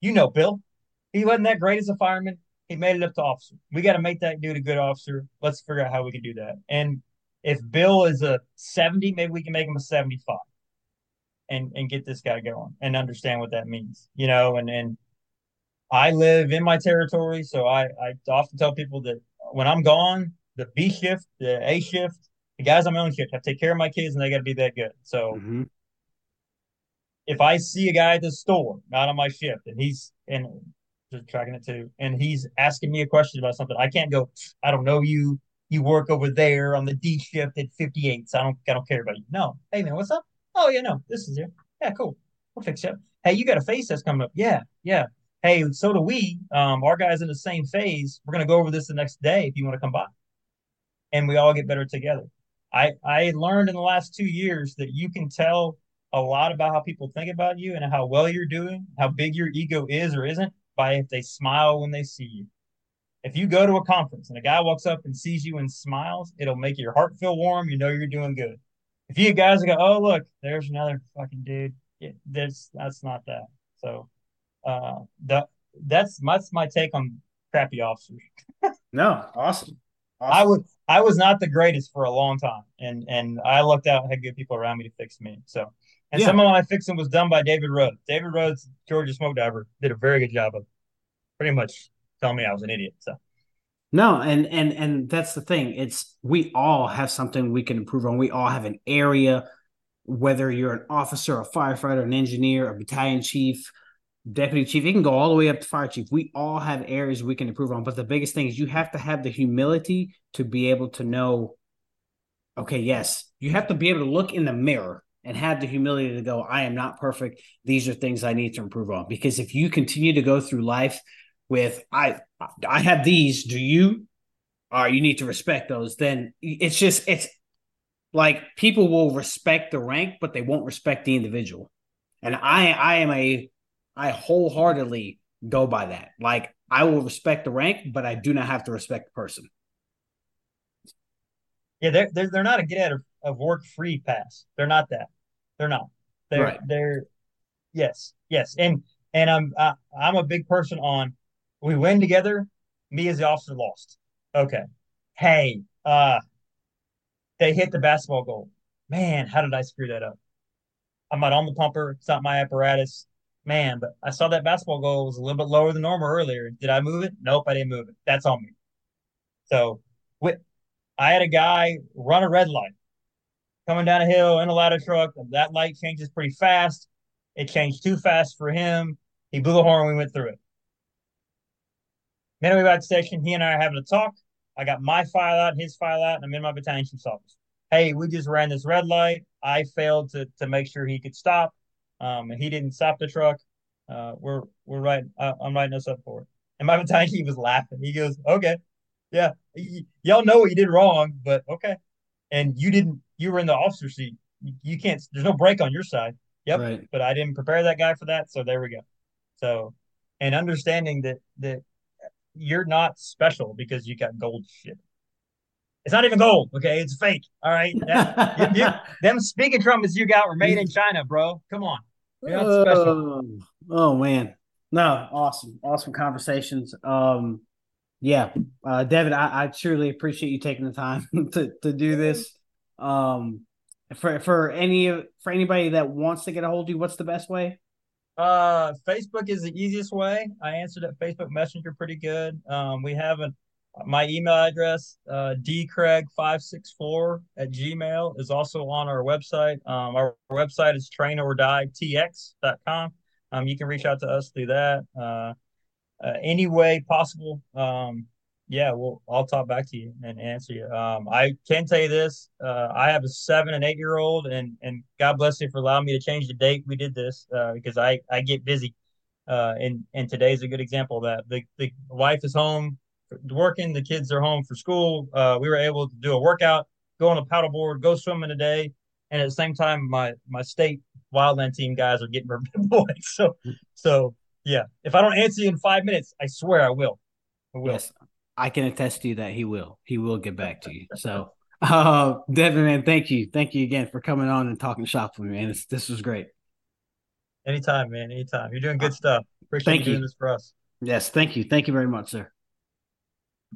You know Bill. He wasn't that great as a fireman he made it up to officer. We got to make that dude a good officer. Let's figure out how we can do that. And if Bill is a 70, maybe we can make him a 75 and and get this guy going and understand what that means. You know, and and I live in my territory, so I I often tell people that when I'm gone, the B shift, the A shift, the guys on my own shift have to take care of my kids and they got to be that good. So mm-hmm. if I see a guy at the store, not on my shift, and he's and just tracking it too. And he's asking me a question about something. I can't go, I don't know you. You work over there on the D shift at 58. So I don't I don't care about you. No. Hey man, what's up? Oh yeah, no, this is it. Yeah, cool. We'll fix it. Hey, you got a face that's coming up. Yeah, yeah. Hey, so do we. Um, our guys in the same phase. We're gonna go over this the next day if you want to come by. And we all get better together. I I learned in the last two years that you can tell a lot about how people think about you and how well you're doing, how big your ego is or isn't by if they smile when they see you. If you go to a conference and a guy walks up and sees you and smiles, it'll make your heart feel warm. You know you're doing good. If you guys go, oh look, there's another fucking dude. That's that's not that. So, uh, that that's that's my take on crappy officers. no, awesome. awesome. I was I was not the greatest for a long time, and and I looked out had good people around me to fix me. So and yeah. some of my fixing was done by David Rhodes. David Rhodes, Georgia smoke diver, did a very good job of pretty much telling me I was an idiot. So no, and and and that's the thing. It's we all have something we can improve on. We all have an area, whether you're an officer, a firefighter, an engineer, a battalion chief, deputy chief, you can go all the way up to fire chief. We all have areas we can improve on. But the biggest thing is you have to have the humility to be able to know, okay, yes, you have to be able to look in the mirror and have the humility to go, I am not perfect. These are things I need to improve on. Because if you continue to go through life with I I have these, do you? Or you need to respect those, then it's just it's like people will respect the rank, but they won't respect the individual. And I I am a I wholeheartedly go by that. Like I will respect the rank, but I do not have to respect the person. Yeah, they're they're, they're not a get out of, of work free pass. They're not that. They're not. They're right. they're yes, yes. And and I'm I, I'm a big person on we win together. Me as the officer lost. Okay. Hey, uh, they hit the basketball goal. Man, how did I screw that up? I'm not on the pumper. It's not my apparatus. Man, but I saw that basketball goal was a little bit lower than normal earlier. Did I move it? Nope, I didn't move it. That's on me. So, I had a guy run a red light coming down a hill in a ladder truck. That light changes pretty fast. It changed too fast for him. He blew the horn. We went through it. Got to station, he and I are having a talk. I got my file out, his file out, and I'm in my battalion chief's office. Hey, we just ran this red light. I failed to to make sure he could stop, um, and he didn't stop the truck. Uh, we're we're right. Uh, I'm writing us up for it. And my battalion chief was laughing. He goes, "Okay, yeah, y- y'all know what you did wrong, but okay." And you didn't. You were in the officer seat. You, you can't. There's no brake on your side. Yep. Right. But I didn't prepare that guy for that, so there we go. So, and understanding that that you're not special because you got gold shit. It's not even gold, okay? It's fake. All right. That, you, you, them speaking trumpets you got were made in China, bro. Come on. You're not special. Oh, oh man. No, awesome. Awesome conversations. Um yeah. Uh Devin, I, I truly appreciate you taking the time to, to do this. Um for for any for anybody that wants to get a hold of you, what's the best way? Uh, Facebook is the easiest way. I answered at Facebook Messenger pretty good. Um, we have a my email address, uh, dcraig564 at gmail is also on our website. Um, our website is trainordie.tx.com. Um, you can reach out to us through that. Uh, uh, any way possible. Um, yeah, well, I'll talk back to you and answer you. Um, I can tell you this: uh, I have a seven and eight year old, and and God bless you for allowing me to change the date we did this uh, because I I get busy, uh, and and today's a good example of that. The the wife is home working, the kids are home for school. Uh, we were able to do a workout, go on a paddleboard, go swimming today, and at the same time, my my state wildland team guys are getting their boys. So so yeah, if I don't answer you in five minutes, I swear I will. I will. Yes. I can attest to you that he will. He will get back to you. So, uh, Devin, man, thank you, thank you again for coming on and talking shop with me, man. It's, this was great. Anytime, man. Anytime. You're doing good stuff. Appreciate thank you doing this for us. Yes, thank you. Thank you very much, sir.